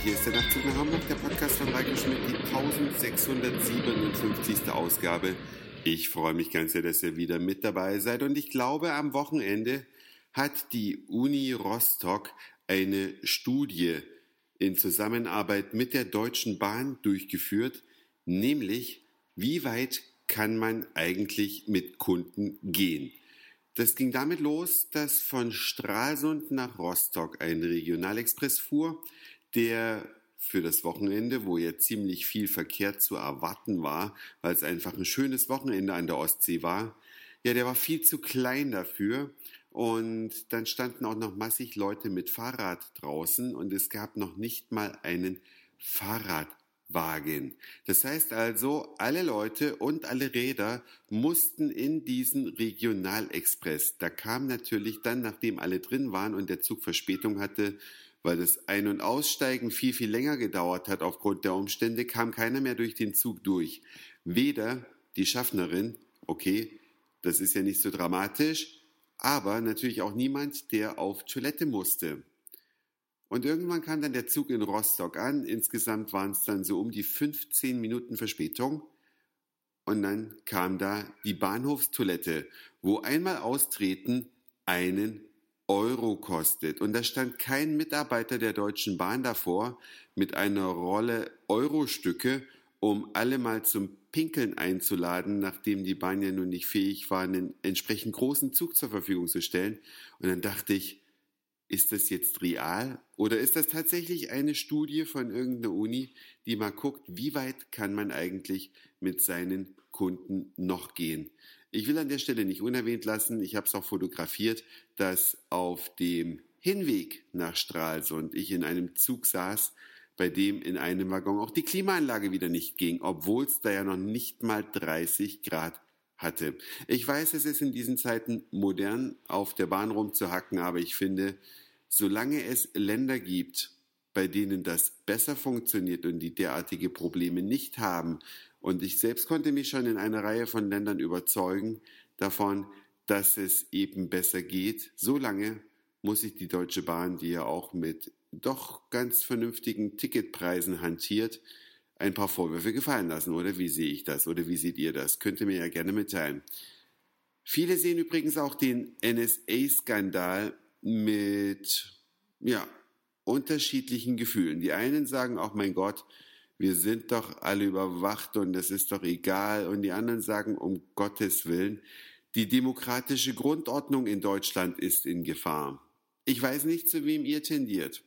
hier ist der Nachtzug nach Hamburg, der Podcast von Reiko Schmidt, die 1657. Ausgabe. Ich freue mich ganz sehr, dass ihr wieder mit dabei seid und ich glaube, am Wochenende hat die Uni Rostock eine Studie in Zusammenarbeit mit der Deutschen Bahn durchgeführt, nämlich wie weit kann man eigentlich mit Kunden gehen. Das ging damit los, dass von Stralsund nach Rostock ein Regionalexpress fuhr, der für das Wochenende, wo ja ziemlich viel Verkehr zu erwarten war, weil es einfach ein schönes Wochenende an der Ostsee war, ja, der war viel zu klein dafür. Und dann standen auch noch massig Leute mit Fahrrad draußen und es gab noch nicht mal einen Fahrrad. Wagen. Das heißt also, alle Leute und alle Räder mussten in diesen Regionalexpress. Da kam natürlich dann, nachdem alle drin waren und der Zug Verspätung hatte, weil das Ein- und Aussteigen viel, viel länger gedauert hat aufgrund der Umstände, kam keiner mehr durch den Zug durch. Weder die Schaffnerin, okay, das ist ja nicht so dramatisch, aber natürlich auch niemand, der auf Toilette musste. Und irgendwann kam dann der Zug in Rostock an. Insgesamt waren es dann so um die 15 Minuten Verspätung. Und dann kam da die Bahnhofstoilette, wo einmal austreten einen Euro kostet. Und da stand kein Mitarbeiter der Deutschen Bahn davor mit einer Rolle Eurostücke, um alle mal zum Pinkeln einzuladen, nachdem die Bahn ja nun nicht fähig war, einen entsprechend großen Zug zur Verfügung zu stellen. Und dann dachte ich, ist das jetzt real oder ist das tatsächlich eine Studie von irgendeiner Uni, die mal guckt, wie weit kann man eigentlich mit seinen Kunden noch gehen? Ich will an der Stelle nicht unerwähnt lassen, ich habe es auch fotografiert, dass auf dem Hinweg nach Stralsund ich in einem Zug saß, bei dem in einem Waggon auch die Klimaanlage wieder nicht ging, obwohl es da ja noch nicht mal 30 Grad hatte. Ich weiß, es ist in diesen Zeiten modern, auf der Bahn rumzuhacken, aber ich finde, Solange es Länder gibt, bei denen das besser funktioniert und die derartige Probleme nicht haben, und ich selbst konnte mich schon in einer Reihe von Ländern überzeugen davon, dass es eben besser geht, solange muss sich die Deutsche Bahn, die ja auch mit doch ganz vernünftigen Ticketpreisen hantiert, ein paar Vorwürfe gefallen lassen, oder wie sehe ich das, oder wie seht ihr das? Könnt ihr mir ja gerne mitteilen. Viele sehen übrigens auch den NSA-Skandal mit ja, unterschiedlichen Gefühlen. Die einen sagen auch, mein Gott, wir sind doch alle überwacht und es ist doch egal. Und die anderen sagen, um Gottes Willen, die demokratische Grundordnung in Deutschland ist in Gefahr. Ich weiß nicht, zu wem ihr tendiert.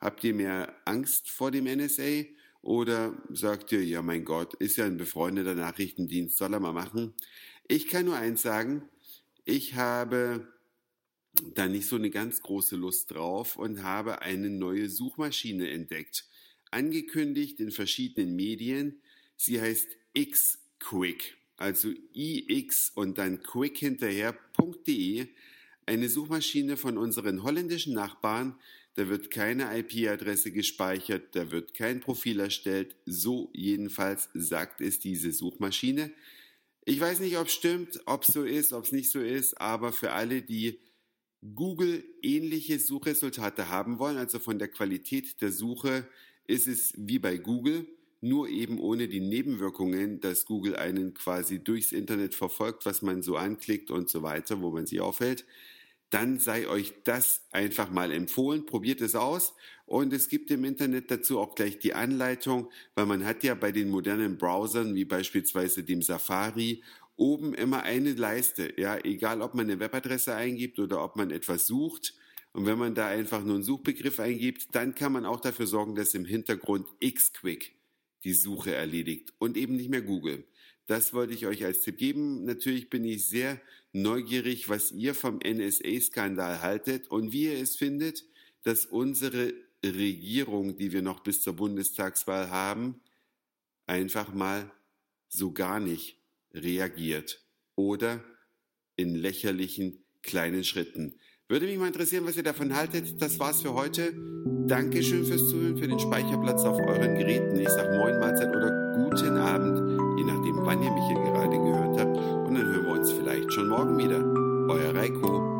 Habt ihr mehr Angst vor dem NSA oder sagt ihr, ja mein Gott, ist ja ein befreundeter Nachrichtendienst, soll er mal machen? Ich kann nur eins sagen, ich habe da nicht so eine ganz große Lust drauf und habe eine neue Suchmaschine entdeckt. Angekündigt in verschiedenen Medien. Sie heißt xquick, also ix und dann quick hinterher.de. Eine Suchmaschine von unseren holländischen Nachbarn. Da wird keine IP-Adresse gespeichert, da wird kein Profil erstellt. So jedenfalls sagt es diese Suchmaschine. Ich weiß nicht, ob es stimmt, ob es so ist, ob es nicht so ist, aber für alle, die Google ähnliche Suchresultate haben wollen, also von der Qualität der Suche ist es wie bei Google, nur eben ohne die Nebenwirkungen, dass Google einen quasi durchs Internet verfolgt, was man so anklickt und so weiter, wo man sich aufhält, dann sei euch das einfach mal empfohlen. Probiert es aus. Und es gibt im Internet dazu auch gleich die Anleitung, weil man hat ja bei den modernen Browsern, wie beispielsweise dem Safari oben immer eine Leiste. Ja, egal ob man eine Webadresse eingibt oder ob man etwas sucht. Und wenn man da einfach nur einen Suchbegriff eingibt, dann kann man auch dafür sorgen, dass im Hintergrund Xquick die Suche erledigt und eben nicht mehr Google. Das wollte ich euch als Tipp geben. Natürlich bin ich sehr neugierig, was ihr vom NSA-Skandal haltet und wie ihr es findet, dass unsere Regierung, die wir noch bis zur Bundestagswahl haben, einfach mal so gar nicht reagiert oder in lächerlichen kleinen Schritten. Würde mich mal interessieren, was ihr davon haltet. Das war's für heute. Dankeschön fürs Zuhören, für den Speicherplatz auf euren Geräten. Ich sag Moin, Mahlzeit oder guten Abend, je nachdem, wann ihr mich hier gerade gehört habt. Und dann hören wir uns vielleicht schon morgen wieder. Euer Reiko.